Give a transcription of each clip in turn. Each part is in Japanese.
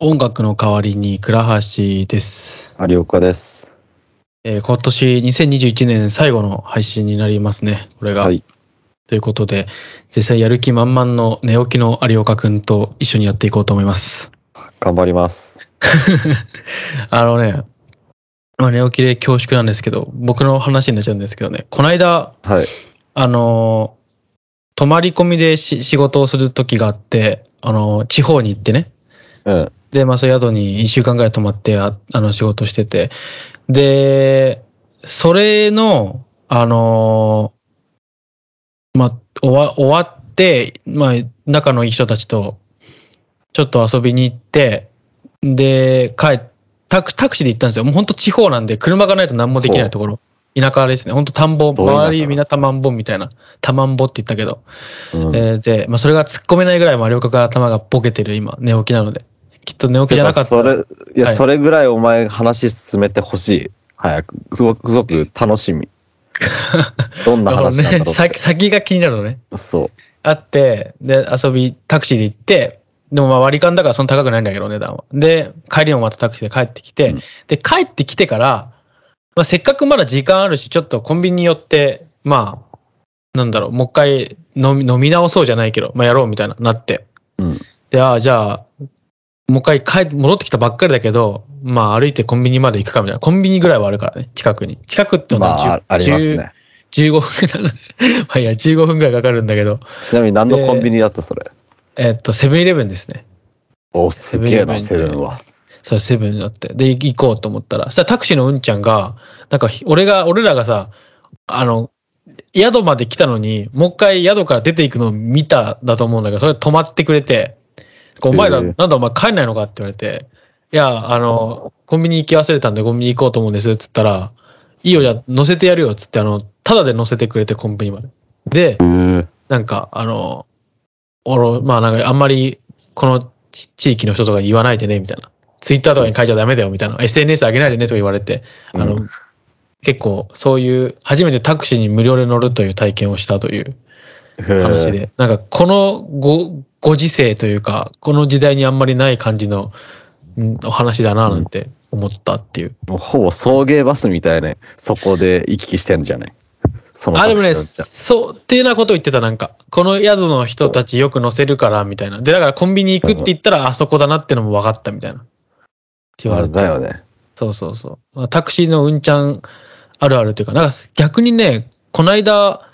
音楽の代わりに倉橋です。有岡です。えー今年2021年最後の配信になりますね。これが。はい。ということで、実際やる気満々の寝起きの有岡くんと一緒にやっていこうと思います。頑張ります。あのね、まあ、寝起きで恐縮なんですけど、僕の話になっちゃうんですけどね、この間、はい。あのー泊まり込みでし仕事をする時があって、あのー地方に行ってね、うん。で、まあ、そういう宿に1週間ぐらい泊まって、ああの、仕事してて。で、それの、あのーまあ、終わ、終わって、まあ、仲のいい人たちと、ちょっと遊びに行って、で、帰っタク、タクシーで行ったんですよ。もう本当地方なんで、車がないと何もできないところ。田舎ですね。本当田んぼ、周りみんな田んぼみたいな。田んぼって言ったけど。うんえーで、まあ、それが突っ込めないぐらい、まあ、両角頭がボケてる今、寝起きなので。きっと寝起きじゃなかったら。それ、いや、はいそれぐらいお前話進めてほしい。早く。すごく、すごく楽しみ。どんな話なんだろうって。先先が気になるのね。そう。あって、で、遊び、タクシーで行って、でもまあ割り勘だからそんな高くないんだけど、値段は。で、帰りもまたタクシーで帰ってきて、うんで、帰ってきてから、まあ、せっかくまだ時間あるし、ちょっとコンビニ寄って、まあ、なんだろう、もう一回飲み飲み直そうじゃないけど、まあやろうみたいな、なって。うん。で、ああ、じゃあ、もう一回帰戻ってきたばっかりだけど、まあ歩いてコンビニまで行くかみたいな。コンビニぐらいはあるからね、近くに。近くってのはまあ、あありますね。15分 まあいいや、15分ぐらいかかるんだけど、ちなみに何のコンビニだったそれ？えっと、セブンイレブンですね。お、すげえな、セブンは。そう、セブンだって。で、行こうと思ったら、そしたらタクシーのうんちゃんが、なんかひ、俺が、俺らがさ、あの、宿まで来たのに、もう一回宿から出ていくのを見ただと思うんだけど、それ止まってくれて、お前ら、なんだお前帰んないのかって言われて、いや、あの、コンビニ行き忘れたんでコンビニ行こうと思うんですっつったら、いいよ、じゃあ乗せてやるよっつって、あの、タダで乗せてくれて、コンビニまで。で、なんか、あの、おろ、まあなんかあんまりこの地地域の人とかに言わないでね、みたいな。ツイッターとかに書いちゃダメだよ、みたいな。SNS 上げないでねとか言われて、あの、うん結構そういう、初めてタクシーに無料で乗るという体験をしたという話で、なんかこのごご時世というか、この時代にあんまりない感じの、うんお話だななんて思ったっていう。もうほぼ送迎バスみたいな、そこで行き来してんじゃない？そのあ、でもね、そう、っていうようなことを言ってた、なんか、この宿の人たちよく乗せるから、みたいな。で、だからコンビニ行くって言ったら、あそこだなってのも分かったみたいな。って言わあれて。れだよね。そうそうそうまあ。タクシーのうんちゃんあるあるというか、なんか逆にね、この間、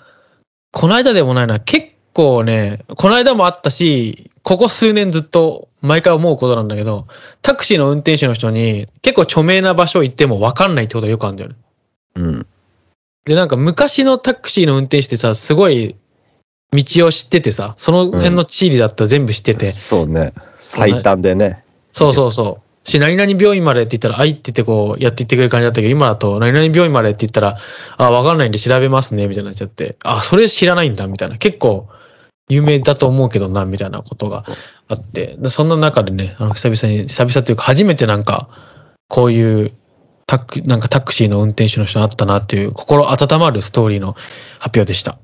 この間でもないな、結構ね、この間もあったし、ここ数年ずっと毎回思うことなんだけど、タクシーの運転手の人に結構著名な場所行っても分かんないってことがよくあるんだよね。うん。で、なんか昔のタクシーの運転手ってさ、すごい道を知っててさ、その辺の地理だったら全部知ってて、そうね。最短でね。そうそうそう。し、何々病院までって言ったら、あいって言ってこう、やっていってくれる感じだったけど、今だと、何々病院までって言ったら、あ、わかんないんで調べますね、みたいになっちゃって、あ、それ知らないんだ、みたいな。結構、有名だと思うけどな、みたいなことがあって、でそんな中でね、あの、久々に、久々というか、初めてなんか、こういう、タク、なんかタクシーの運転手の人に会ったなっていう、心温まるストーリーの発表でした。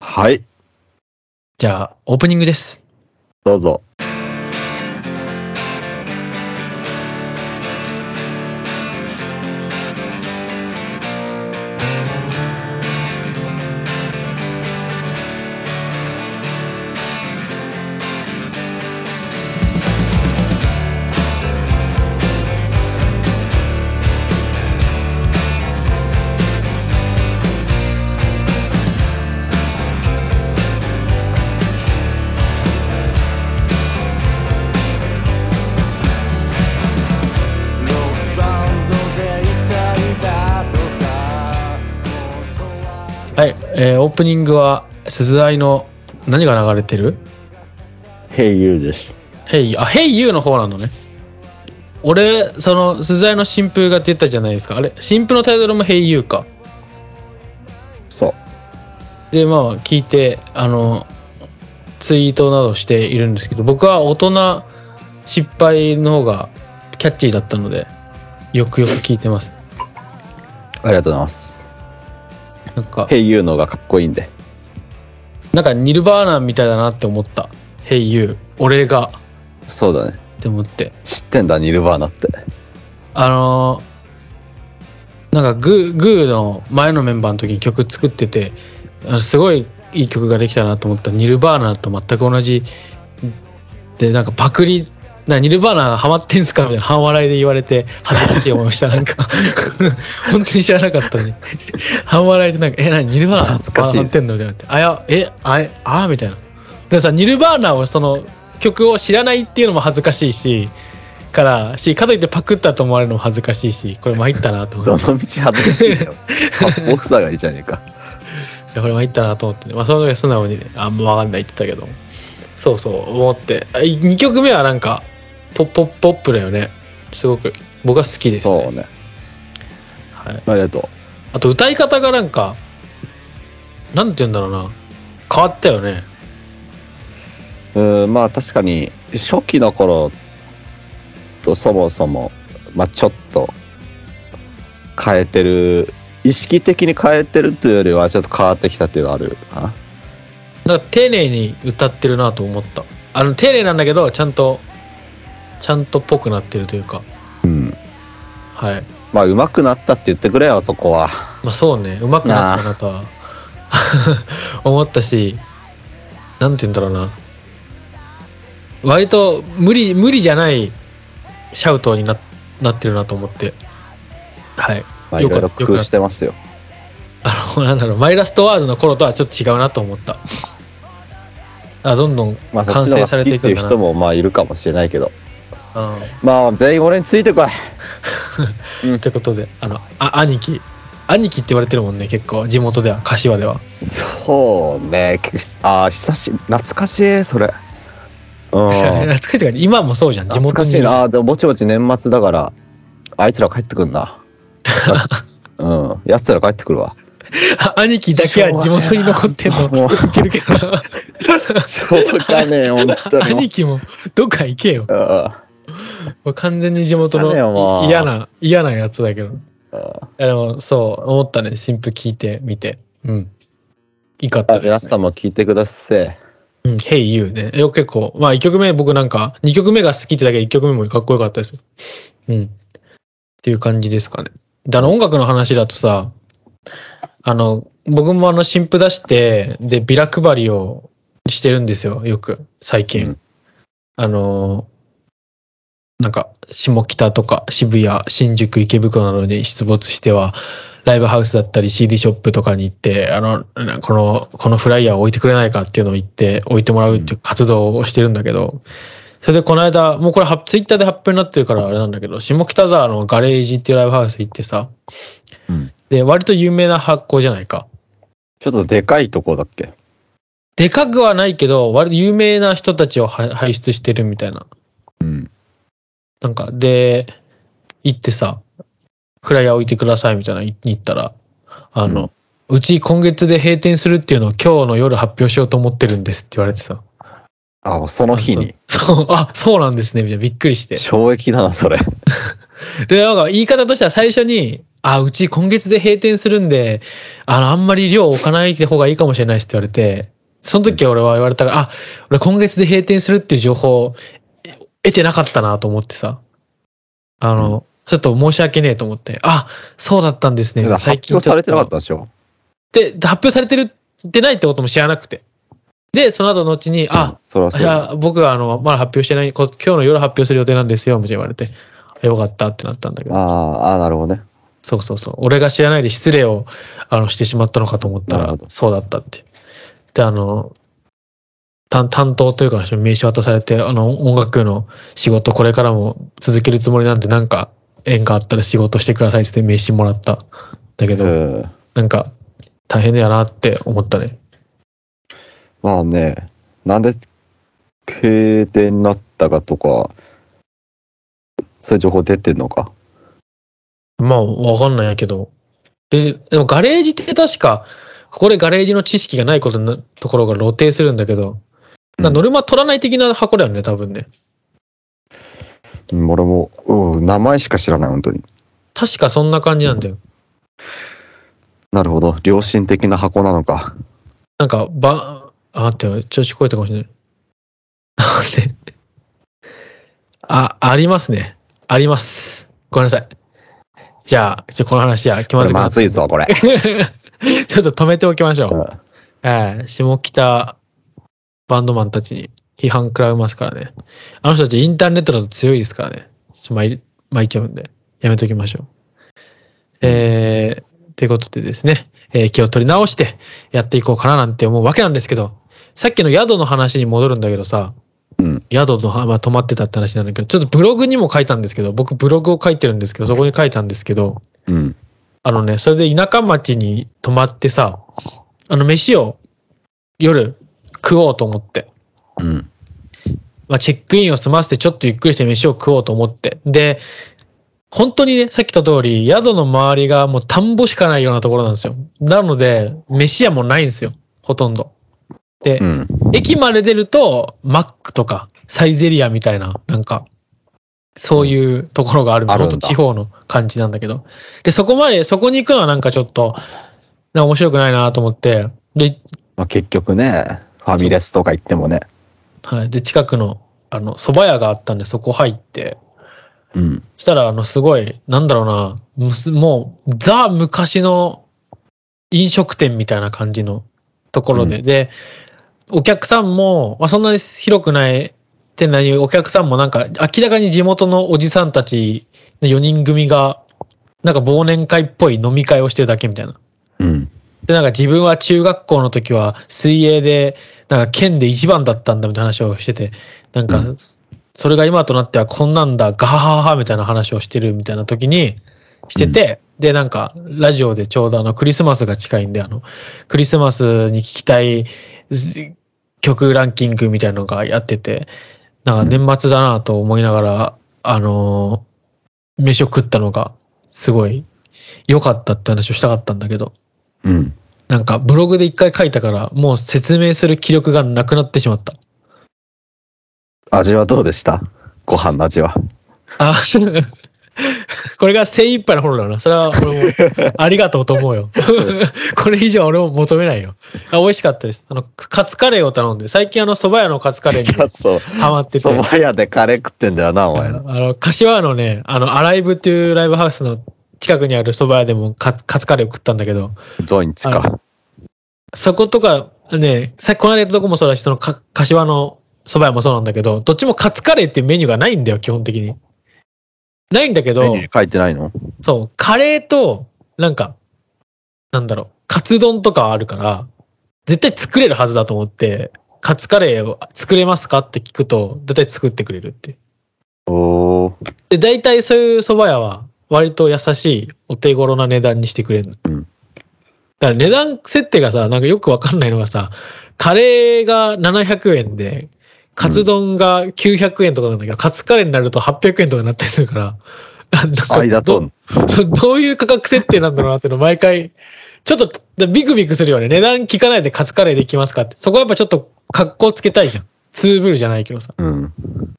はい。じゃあ、オープニングです。どうぞ。プニングは、鈴愛の、何が流れてる？Hey You です。ヘイ、あ、ヘイユーの方なのね。俺、その、鈴愛の新風が出たじゃないですか。あれ、新風のタイトルもヘイユーか。そう。で、まあ、聞いて、あの、ツイートなどしているんですけど、僕は大人失敗の方がキャッチーだったので、よくよく聞いてます。ありがとうございます。なんか、Hey You のがかっこいいんで。なんかニルバーナみたいだなって思った。ヘイユー、俺が。そうだね。って思って。知ってんだ、ニルバーナって。あのーなんかグー、グーの前のメンバーの時に曲作ってて、すごいいい曲ができたなと思ったらニルバーナと全く同じで、なんかパクリ、なニルバーナがハマってんすかみたいな半笑いで言われて恥ずかしい思いをした。なんか、本当に知らなかったね。半笑いでなんか、え、なにニルバーナ恥ずかってんのみたいな。あ、や、え、あ、え、あみたいな。でもさ、ニルバーナをその曲を知らないっていうのも恥ずかしいし、からしかといってパクったと思われるのも恥ずかしいしこれ参ったなと思ってどの道恥ずかしいよ。がりじゃねえか。いやこれ参ったなと思ってねまあその時は素直にねあんま分かんないって言ったけどそうそう思って2曲目はなんかポッポッポップだよね。すごく。僕は好きです、そうね。はい、ありがとあと歌い方がなんかなんて言うんだろうな。変わったよね。う。うん、まあ確かに、初期の頃とそもそも、まあちょっと変えてる、意識的に変えてるというよりはちょっと変わってきたっていうのはあるかな。なんか丁寧に歌ってるなと思った。あの丁寧なんだけどちゃんとちゃんとっぽくなってるというかうん。はいまあ上手くなったって言ってくれよ、そこは。まあそうね、うまくなったなとは 思ったし、なんて言うんだろうな。割と無理、無理じゃないシャウトにななってるなと思って。はい。まあいよかろいろ工夫してますよ。あの、なんだろう、マイラストワーズの頃とはちょっと違うなと思った。あ、どんどんまあそっちの方が好きっていう人も。もまあいるかもしれないけど。うんまあ全員俺についてこい。うんということで、あの、あ、兄貴。兄貴って言われてるもんね、結構、地元では、柏では。そうね。ああ、久し懐かしい、それ。うん。懐かしいというか今もそうじゃん、地懐元に。かしいな。あーでもぼちぼち年末だから、あいつら帰ってくんな。うん。やつら帰ってくるわ。あ 兄貴だけは地元に残ってんのもうウケるけどしょうがねえ、本当に。兄貴もどっか行けようん完全に地元のう嫌な嫌なやつだけど。でもそう思ったね。新婦聞いてみて。うん。いいかったです、ね。さんも聞いてください。うん「Hey You ね」よ結構。まあ1曲目僕なんか2曲目が好きってだけで1曲目もかっこよかったですよ。うん。っていう感じですかね。であの音楽の話だとさあの僕もあの新譜出してでビラ配りをしてるんですよ。よく。最近、うん。あのなんか下北とか渋谷新宿池袋などに出没してはライブハウスだったり CD ショップとかに行ってあのなこのこのフライヤーを置いてくれないかっていうのを言って置いてもらうっていう活動をしてるんだけど、それでこの間もうこれはツイッターで発表になってるからあれなんだけど下北沢のガレージっていうライブハウス行ってさ、うん。で割と有名な発行じゃないか。ちょっとでかいとこだっけ？でかくはないけど割と有名な人たちをは輩出してるみたいな。うん。なんか、で、行ってさ、フライヤー置いてくださいみたいなに言ったら、あの、うち今月で閉店するっていうのを今日の夜発表しようと思ってるんですって言われてさ。あ、もうその日に？そう、そうあ、そうなんですね、みたいなびっくりして。衝撃だな、それ。で、なんか言い方としては最初に、あ、うち今月で閉店するんで、あの、あんまり量置かない方がいいかもしれないですって言われて、その時俺は言われたから、あ、俺今月で閉店するっていう情報得てなかったなと思ってさ、あの、ちょっと申し訳ねえと思って、あ、そうだったんですね。発表されてなかったんでしょ？で、で発表されてるってないってことも知らなくて。で、その後後に、あ、うだ。いや、僕はあの、まだ発表してない、こ今日の夜発表する予定なんですよ、みたいな言われて、あよかったってなったんだけど。ああ、なるほどね。そうそうそう。俺が知らないで失礼をあのしてしまったのかと思ったらそうだったって。で、あの、担担当というか名刺渡されて、あの、音楽の仕事これからも続けるつもりなんで、なんか縁があったら仕事してくださいって名刺もらった。だけど、うん。なんか大変だよなって思ったね。まあね、なんで停電になったかとか、そういう情報出てんのか。まあ、わかんないけど。ででもガレージって確か、ここでガレージの知識がないことなところが露呈するんだけど、ノルマ取らない的な箱だよね、多分ね。うん俺も、うん、名前しか知らない、本当に。確かそんな感じなんだよ。なるほど。良心的な箱なのか。なんか、ば、あ、待ってよ、調子こえたかもしれない。あねあ、ありますね。あります。ごめんなさい。じゃあ、じゃあこの話は気これまずくなっまずいぞ、これ。ちょっと止めておきましょう。うんええ下北バンドマンたちに批判食らいますからね。あの人たちインターネットだと強いですからね。ちょ巻い巻いちゃうんで、やめときましょう。えー、ってことでですね、えー気を取り直してやっていこうかななんて思うわけなんですけど、さっきの宿の話に戻るんだけどさ、うん。宿の、まあ、泊まってたって話なんだけど、ちょっとブログにも書いたんですけど、僕ブログを書いてるんですけど、そこに書いたんですけど、うん。あのね、それで田舎町に泊まってさ、あの飯を夜食おうと思って、うん。まあ、チェックインを済ませてちょっとゆっくりして飯を食おうと思って。で、本当にね、さっき言った通り、宿の周りがもう田んぼしかないようなところなんですよ。なので、飯屋もないんですよ。ほとんど。で、うん。駅まで出ると、マックとか、サイゼリアみたいな、なんか、そういうところがある。あるんだもっと地方の感じなんだけど。で、そこまで、そこに行くのはなんかちょっと、な面白くないなと思って、で、まあ、結局ね、ファミレスとか行ってもね。はい。で、近くの、あの、蕎麦屋があったんで、そこ入って、うん。そしたら、あの、すごい、なんだろうな、もう、ザ昔の飲食店みたいな感じのところで、うで、お客さんも、まあ、そんなに広くない店内にお客さんもなんか、明らかに地元のおじさんたち4人組が、なんか忘年会っぽい飲み会をしてるだけみたいな。うん。で、なんか自分は中学校の時は水泳で、なんか県で一番だったんだみたいな話をしてて、なんかう、それが今となってはこんなんだ、ガハハハみたいな話をしてるみたいな時にしてて、で、なんか、ラジオでちょうどあの、クリスマスが近いんで、あの、クリスマスに聴きたいず曲ランキングみたいなのがやってて、なんか年末だなと思いながら、あのー飯を食ったのが、すごい良かったって話をしたかったんだけど、うん。なんかブログで一回書いたから、もう説明する気力がなくなってしまった。味はどうでした？ご飯の味は。あ、これが精一杯の頃だな。それは俺もありがとうと思うよ。これ以上俺も求めないよ。あ美味しかったです。あの、カツカレーを頼んで、最近あの蕎麦屋のカツカレーに。ハマってて。蕎麦屋でカレー食ってんだよな、お前ら。あの、柏のね、あの、アライブっていうライブハウスの近くにある蕎麦屋でもカツカツカレーを食ったんだけど、ドインチか。そことか、ね、さっきこの間言ったとこもそうだし、そのか柏の蕎麦屋もそうなんだけど、どっちもカツカレーっていうメニューがないんだよ、基本的に。ないんだけどメニュー、に書いてないの？そう、カレーと、なんか、なんだろう、カツ丼とかはあるから、絶対作れるはずだと思って、カツカレーを作れますかって聞くと、絶対作ってくれるって。おー。で、大体そういう蕎麦屋は、割と優しい、お手頃な値段にしてくれるの。うんだから値段設定がさ、なんかよくわかんないのがさ、カレーが700円で、カツ丼が900円とかなんだけど、カツカレーになると800円とかになったりするから、なんかど、どういう価格設定なんだろうなっていうのを毎回、ちょっとビクビクするよね。値段聞かないでカツカレーできますかって。そこはやっぱちょっと格好つけたいじゃん。ツーブルじゃないけどさ。うん。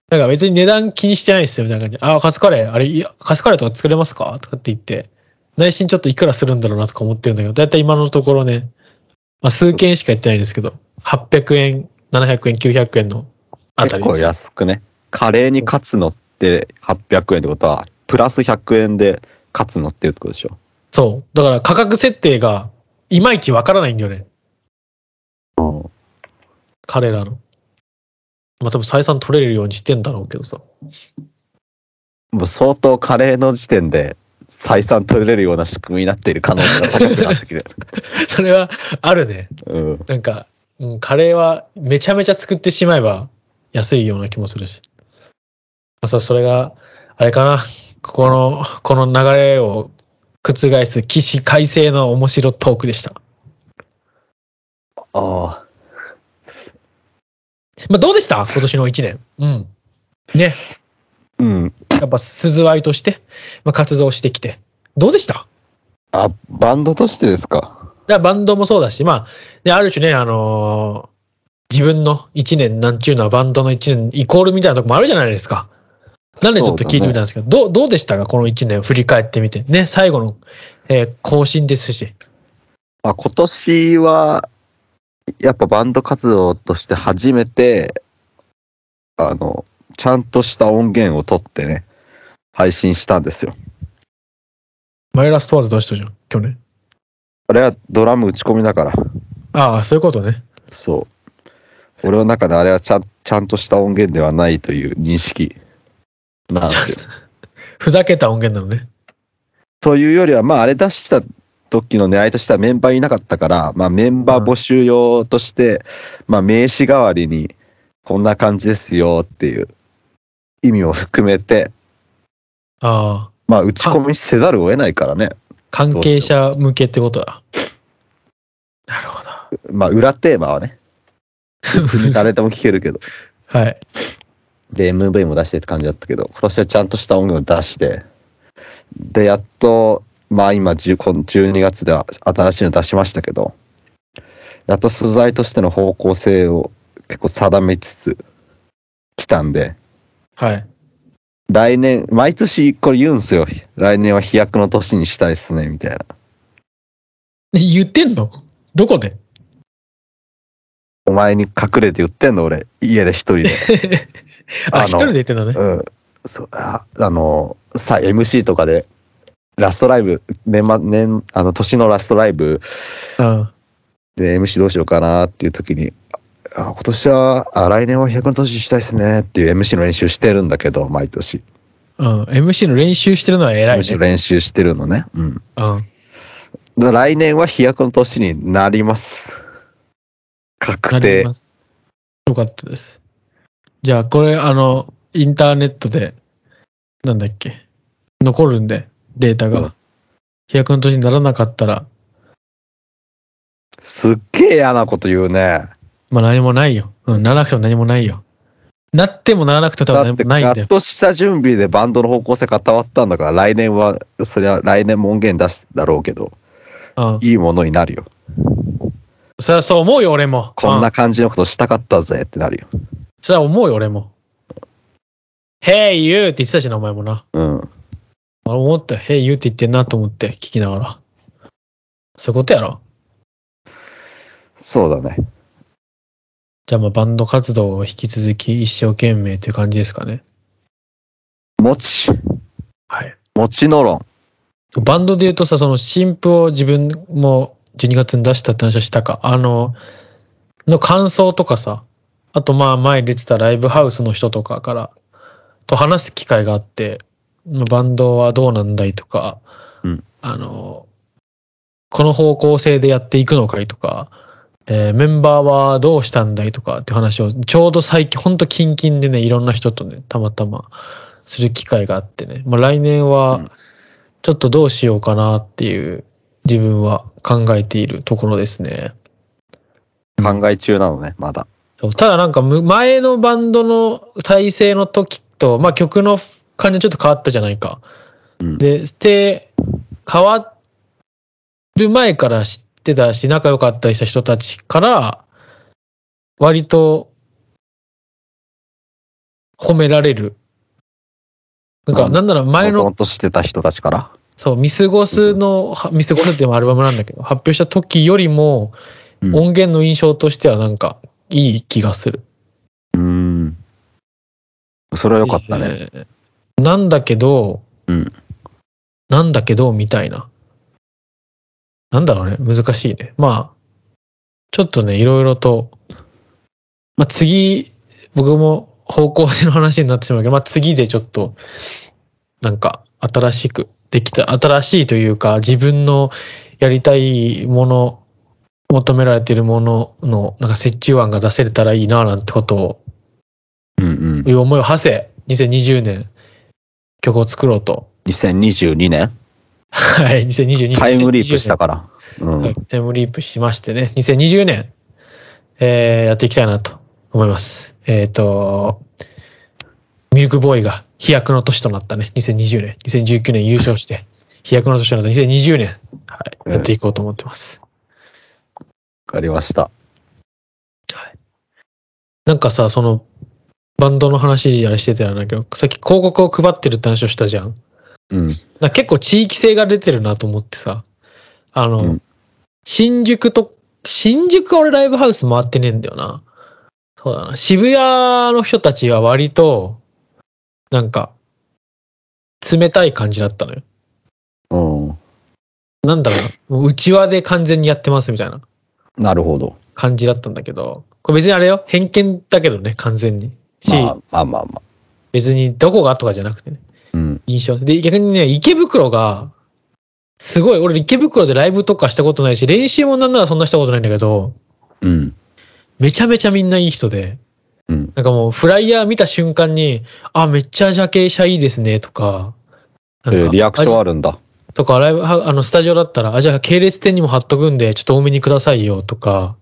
なんか別に値段気にしてないですよ、みたいな感じで。あ、カツカレー、あれ、いや、カツカレーとか作れますか？とかって言って、内心ちょっといくらするんだろうなとか思ってるんだけど、だいたい今のところね、まあ数件しかやってないんですけど、800円、700円、900円のあた結構りです。安くね。カレーにカツ乗って800円ってことは、プラス100円でカツ乗ってるってことでしょ？そう。だから価格設定が、いまいちわからないんだよね。うん。彼らの。まあ多分採算取れるようにしてんだろうけどさ。もう相当カレーの時点で採算取れるような仕組みになっている可能性が高くなってきてる。それはあるね。うん。なんか、うん、カレーはめちゃめちゃ作ってしまえば安いような気もするし。まあ、そうそれが、あれかな。ここの、この流れを覆す起死回生の面白トークでした。ああ。まあ、どうでした？今年の1年。うん。ね。うん。やっぱ鈴愛として、まあ、活動してきて。どうでした？あ、バンドとしてですか？いやバンドもそうだし、まあ、である種ね、あのー自分の1年なんていうのはバンドの1年イコールみたいなとこもあるじゃないですか。なんでちょっと聞いてみたんですけど、どうどうでしたか？この1年を振り返ってみて。ね、最後の、えー更新ですし。あ今年はやっぱバンド活動として初めてあのちゃんとした音源を取ってね、配信したんですよ。マイラストワーズ出したじゃん、去年。あれはドラム打ち込みだから、ああ、そういうことね。そう。俺の中であれはちゃんちゃんとした音源ではないという認識なんですよ。ふざけた音源なのね。というよりは、まあ、あれ出した時の狙いとしてはメンバーいなかったから、まあ、メンバー募集用として、まあ、名刺代わりに、こんな感じですよっていう意味を含めて、ああ、まあ、打ち込みせざるを得ないからね。関係者向けってことだ。なるほど。まあ、裏テーマはね、誰でも聞けるけど。はい。で、MV も出してって感じだったけど、今年はちゃんとした音楽を出して、で、やっと、まあ今、10この12月では新しいの出しましたけど、やっと素材としての方向性を結構定めつつ来たんで、はい。来年、毎年これ言うんすよ。来年は飛躍の年にしたいっすね、みたいな。言ってんの？どこで？お前に隠れて言ってんの、俺。家で一人で。あ、一人で言ってんのね。うん。そう、ああの、さ、MC とかで、ラストライブ、年末、年、あの、年のラストライブうん。で MC どうしようかなっていう時に、あ今年は、あ、来年は100の年にしたいですねっていう MC の練習してるんだけど、毎年。うん。MC の練習してるのは偉い MC のね。練習してるのね。うん。うん。だ来年は飛躍の年になります。な確り定。よかったです。じゃあ、これ、あの、インターネットで、なんだっけ、残るんで、データがうん。飛躍の年にならなかったら、すっげえ嫌なこと言うね。まあ何もないよ。うん、ならなくても何もないよ。なってもならなくても多分だって、何もないんだよ。やっとした準備でバンドの方向性固まったんだから、来年は、そりゃ来年も音源出すだろうけど、うん。いいものになるよ。それはそう思うよ、俺も。こんうな感じのことしたかったぜってなるよ。それは思うよ、俺も。Hey you って言ってたしな、お前もな。うん。俺思ったよ。Hey you って言ってんなと思って聞きながら。そういうことやろ？そうだね。じゃあまあバンド活動を引き続き一生懸命っていう感じですかね？もち、はい。もちの論。バンドで言うとさ、その新譜を自分も12月に出したって話はしたか？あの、の感想とかさ、あとまあ前出てたライブハウスの人とかからと話す機会があって、まあバンドはどうなんだいとか、うんあの、この方向性でやっていくのかいとか、えーメンバーはどうしたんだいとかって話をちょうど最近ほんとキンキンでねいろんな人とねたまたまする機会があってね、まあ、来年うはんちょっとどうしようかなっていう自分は考えているところですね。考え中なのね、まだ。ただなんかむ前のバンドの体制の時と、まあ、曲の感じちょっと変わったじゃないか。うんでで変わる前から知ってたし仲良かったりした人たちから割と褒められる。なんかうんなんなら前のもとしてた人たちから？そう見過ごすのは見過ごすっていうアルバムなんだけど発表した時よりもうん音源の印象としてはなんかいい気がする。うーん。それはよかったね。えーなんだけど、うんなんだけど、みたいな。なんだろうね、難しいね。まあ、ちょっとね、いろいろと、まあ次、僕も方向性の話になってしまうけど、まあ次でちょっと、なんか、新しくできた、新しいというか、自分のやりたいもの、求められているものの、なんか折衷案が出せれたらいいな、なんてことをうんうん。いう思いを馳せ、2020年、曲を作ろうと。2022年？はい、2022年。タイムリープした2020から。うん。はい、タイムリープしましてね、2020年、えーやっていきたいなと思います。えっ、と、ミルクボーイが飛躍の年となったね、2020年、2019年優勝して、飛躍の年となった2020年、はい、うんやっていこうと思ってます。わかりました。なんかさ、その、バンドの話やらしてたらなけど、さっき広告を配ってるって話をしたじゃん。うん。なんか結構地域性が出てるなと思ってさ、あの、うん新宿と、新宿は俺ライブハウス回ってねえんだよな。そうだな。渋谷の人たちは割と、なんか、冷たい感じだったのよ。うん。なんだろうな、もう内輪で完全にやってますみたいななるほど。感じだったんだけど、これ別にあれよ、偏見だけどね、完全に。し、まあまあまあまあ。別にどこがとかじゃなくてね、うん。印象。で、逆にね、池袋が、すごい、俺池袋でライブとかしたことないし、練習もなんならそんなしたことないんだけど、うん。めちゃめちゃみんないい人で、うん。なんかもうフライヤー見た瞬間に、あ、めっちゃジャケ写いいですね、とか、えなんかーリアクションあるんだ。とか、ライブ、はあの、スタジオだったら、あ、じゃあ系列店にも貼っとくんで、ちょっと多めにくださいよ、とか、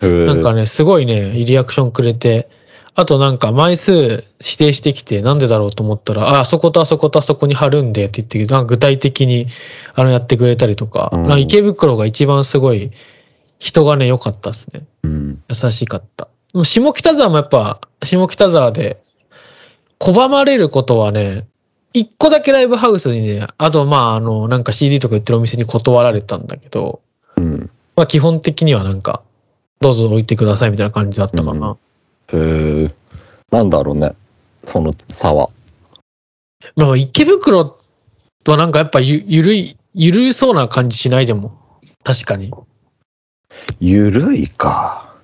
なんかね、すごいね、リアクションくれて、あとなんか枚数指定してきて、なんでだろうと思ったら、あ、あそことあそことあそこに貼るんでって言って、なんか具体的にあのやってくれたりとか、うんか池袋が一番すごい人がね、良かったですね。うん。優しかった。でも下北沢もやっぱ、下北沢で拒まれることはね、一個だけライブハウスにね、あとまあ、あの、なんか CD とか売ってるお店に断られたんだけど、うん。まあ基本的にはなんか、どうぞ置いてくださいみたいな感じだったかな。へえ。なんだろうね。その差は。まあ池袋はなんかやっぱゆゆるい、ゆるそうな感じしないでも。確かに。ゆるいか。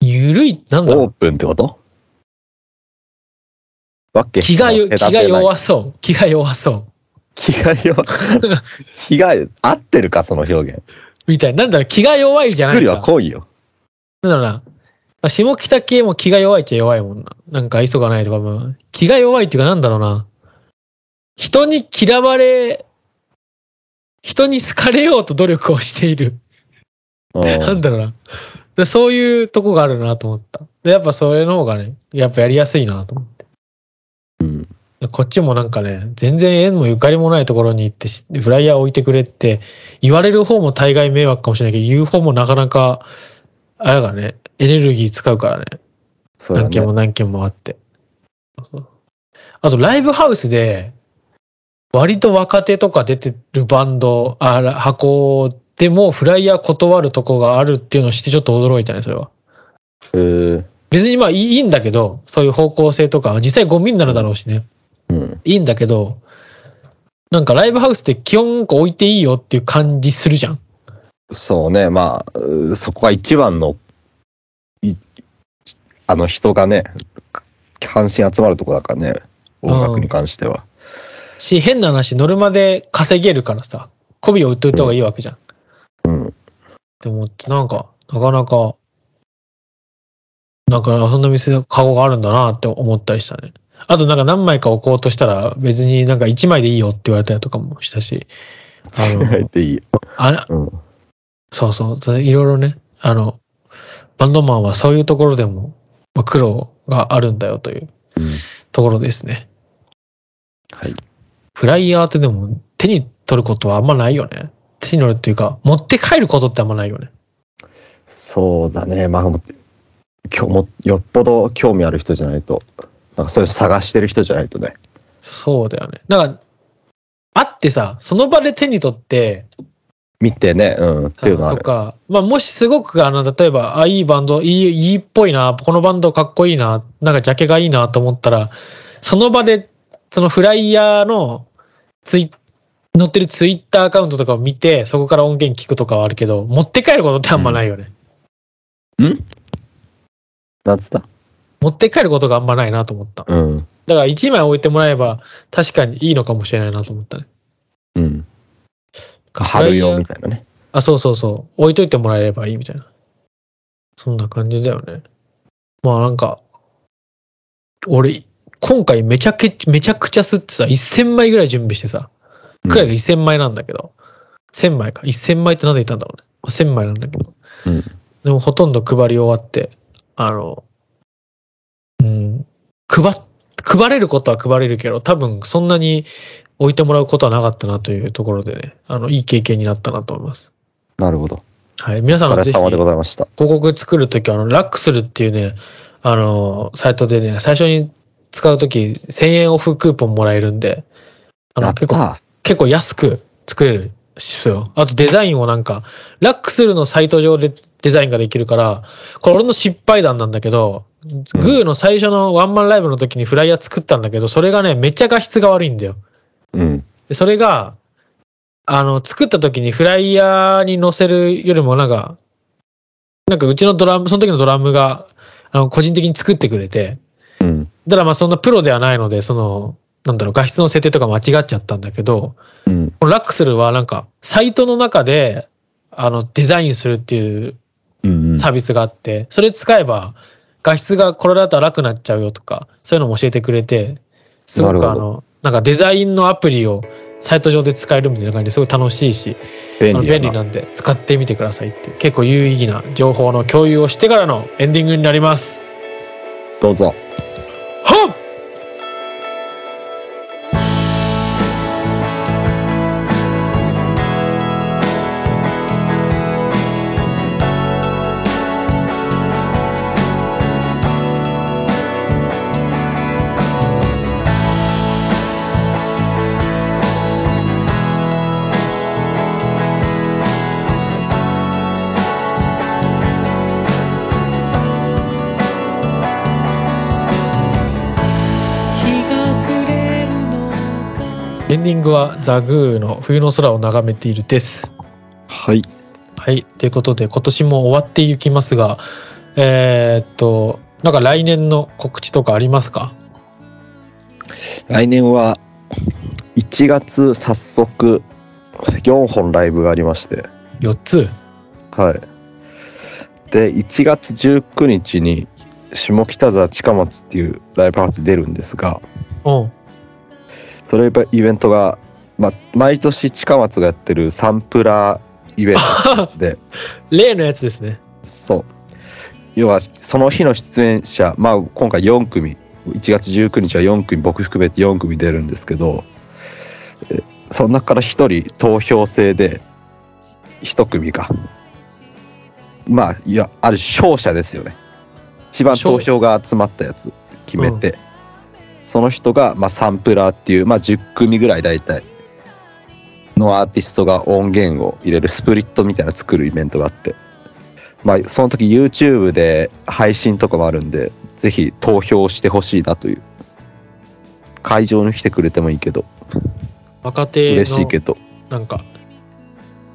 ゆるい、なんだろう。オープンってこと？わけ気がよ、気が弱そう。気が弱そう。気が弱 気が合ってるかその表現みたい。なんだろう、気が弱いじゃない作りはか。濃いよなんだろうな。まあ下北系も気が弱いっちゃ弱いもんな。なんか愛想がないとかも。気が弱いっていうかなんだろうな。人に嫌われ、人に好かれようと努力をしている。うんなんだろうな。でそういうとこがあるなと思った。で、やっぱそれの方がね、やっぱやりやすいなと思って。うんでこっちもなんかね、全然縁もゆかりもないところに行ってし、フライヤー置いてくれって言われる方も大概迷惑かもしれないけど、言う方もなかなか、あれだね、エネルギー使うからね。そうだ何件もね何件もあって。あと、ライブハウスで、割と若手とか出てるバンド、あら箱でもフライヤー断るとこがあるっていうのを知ってちょっと驚いたね、それは。へえ別にまあいいいいんだけど、そういう方向性とか、実際ゴミになるだろうしね。うんいいんだけど、なんかライブハウスって基本置いていいよっていう感じするじゃん。そうね。まあうそこが一番のいあの人がね関心集まるとこだからね。音楽に関しては。し、変な話、ノルマで稼げるからさ、媚びを売っといた方がいいわけじゃん。うん。って思って、なんか、なかなか、なんか、そんな店、カゴがあるんだなって思ったりしたね。あと、なんか何枚か置こうとしたら、別になんか1枚でいいよって言われたりとかもしたし、あの、でいいあうんそうそう、いろいろね、あの、バンドマンはそういうところでも、まあ、苦労があるんだよといううんところですね。はいフライヤーってでも手に取ることはあんまないよね。手に取るっていうか、持って帰ることってあんまないよね。そうだねまあ今日もよっぽど興味ある人じゃないとなんかそういう探してる人じゃないとねそうだよね。だから、会ってさ、その場で手に取って、見てねうんっていうのはある。とか、まあもしすごくあの、例えば、あ、いいバンド、いい、いいっぽいな、このバンドかっこいいな、なんかジャケがいいなと思ったら、その場で、そのフライヤーのツイ載ってるツイッターアカウントとかを見て、そこから音源聞くとかはあるけど、持って帰ることってあんまないよね。なんつった？持って帰ることがあんまないなと思った。うん。だから1枚置いてもらえば、確かにいいのかもしれないなと思ったね。うん貼るよみたいなねあ、そうそうそう。置いといてもらえればいいみたいな。そんな感じだよね。まあなんか、俺、今回めちゃけめちゃくちゃ吸ってさ、1000枚ぐらい準備してさ、くらいが1000枚なんだけど、1000枚か。1000枚って何で言ったんだろうね。1000枚なんだけど。うんでもほとんど配り終わって、あの、うん、配っ、配れることは配れるけど、多分そんなに置いてもらうことはなかったなというところでね、あの、いい経験になったなと思います。なるほどはい。皆さんもぜひ、お疲れ様でご広ざいました告作るときは、あの、ラックスルっていうね、あの、サイトでね、最初に使うとき1000円オフクーポンもらえるんで、あの、結構、た結構安く作れるそうよ。あとデザインをなんか、ラックスルのサイト上でデザインができるから、これ俺の失敗談なんだけど、グーの最初のワンマンライブの時にフライヤー作ったんだけど、それがね、めっちゃ画質が悪いんだよ。うん。で、それが、あの、作った時にフライヤーに載せるよりもなんか、なんかうちのドラム、その時のドラムが、あの、個人的に作ってくれて、うん。だからまあそんなプロではないので、その、なんだろう、画質の設定とか間違っちゃったんだけど、うん。このラックスルはなんか、サイトの中で、あの、デザインするっていううん。サービスがあって、それ使えば、画質がこれだと楽になっちゃうよとか、そういうのも教えてくれて、すごくあの、なんかデザインのアプリをサイト上で使えるみたいな感じですごい楽しいし、便利。便利なんで使ってみてくださいって、結構有意義な情報の共有をしてからのエンディングになります。どうぞ。はっザ・グーの冬の空を眺めているです。はい。はい。ということで、今年も終わっていきますが、えーっと、なんか来年の告知とかありますか？来年は1月早速4本ライブがありまして、?4 つ？はい。で、1月19日に下北沢近松っていうライブハウス出るんですが、うん。それイベントが、まあ、毎年近松がやってるサンプラーイベントってやつで、例のやつですね。そう。要は、その日の出演者、まあ、今回4組、1月19日は4組、僕含めて4組出るんですけど、えその中から1人投票制で、1組が、まあ、いや、ある種勝者ですよね。一番投票が集まったやつ決めて、その人が、まあ、サンプラーっていう、まあ、10組ぐらい大体のアーティストが音源を入れるスプリットみたいなの作るイベントがあって、まあ、その時 YouTube で配信とかもあるんで、ぜひ投票してほしいなという。会場に来てくれてもいいけど、若手の嬉しいけど、なんか、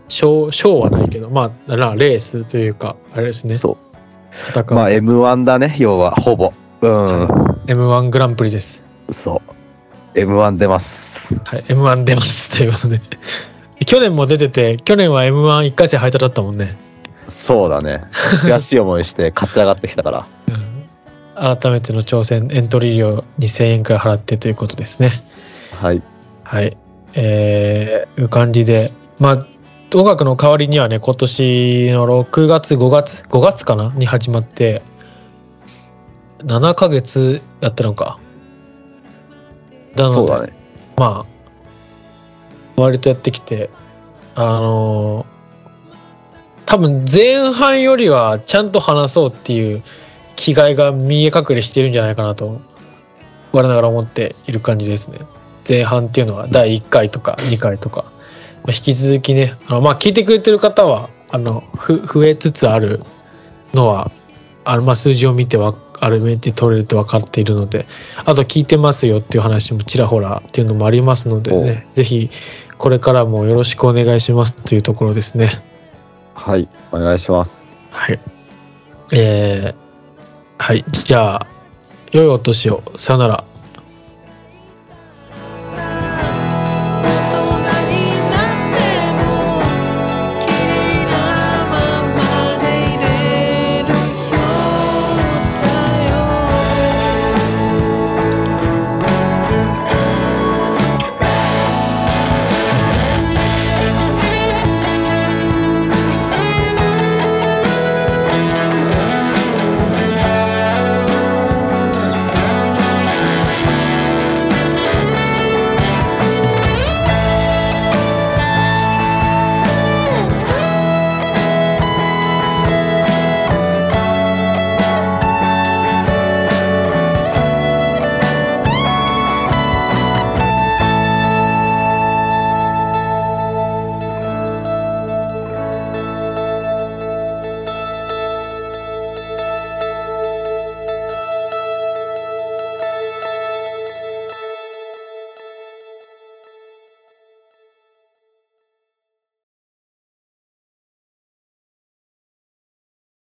賞、賞はないけど、まあ、なレースというか、あれですね。そ戦う。まあ M1 だね、要は、ほぼ。うん、M1 グランプリです。そう。M1 出ます。はい。M1 出ます。ということで。去年も出てて、去年は M11 回戦敗退だったもんね。そうだね。悔しい思いして 勝ち上がってきたから。うん。改めての挑戦、エントリー料2000円くらい払ってということですね。はい。はい。えー、いう感じで、まあ、音楽の代わりにはね、今年の6月、5月、5月かな？に始まって、7ヶ月やってるのか。なのでそうだね。まあ、割とやってきて、あのー多分前半よりはちゃんと話そうっていう気概が見え隠れしてるんじゃないかなと、我ながら思っている感じですね。前半っていうのは第1回とか2回とか、まあ、引き続きね、あのまあ聞いてくれてる方は、あの、ふ増えつつあるのは、あのまあ数字を見てわある面で取れるって分かっているので、あと聞いてますよっていう話もちらほらっていうのもありますのでね、ぜひこれからもよろしくお願いしますというところですね。はい。お願いします。はい。えー、はい。じゃあ、良いお年を。さよなら。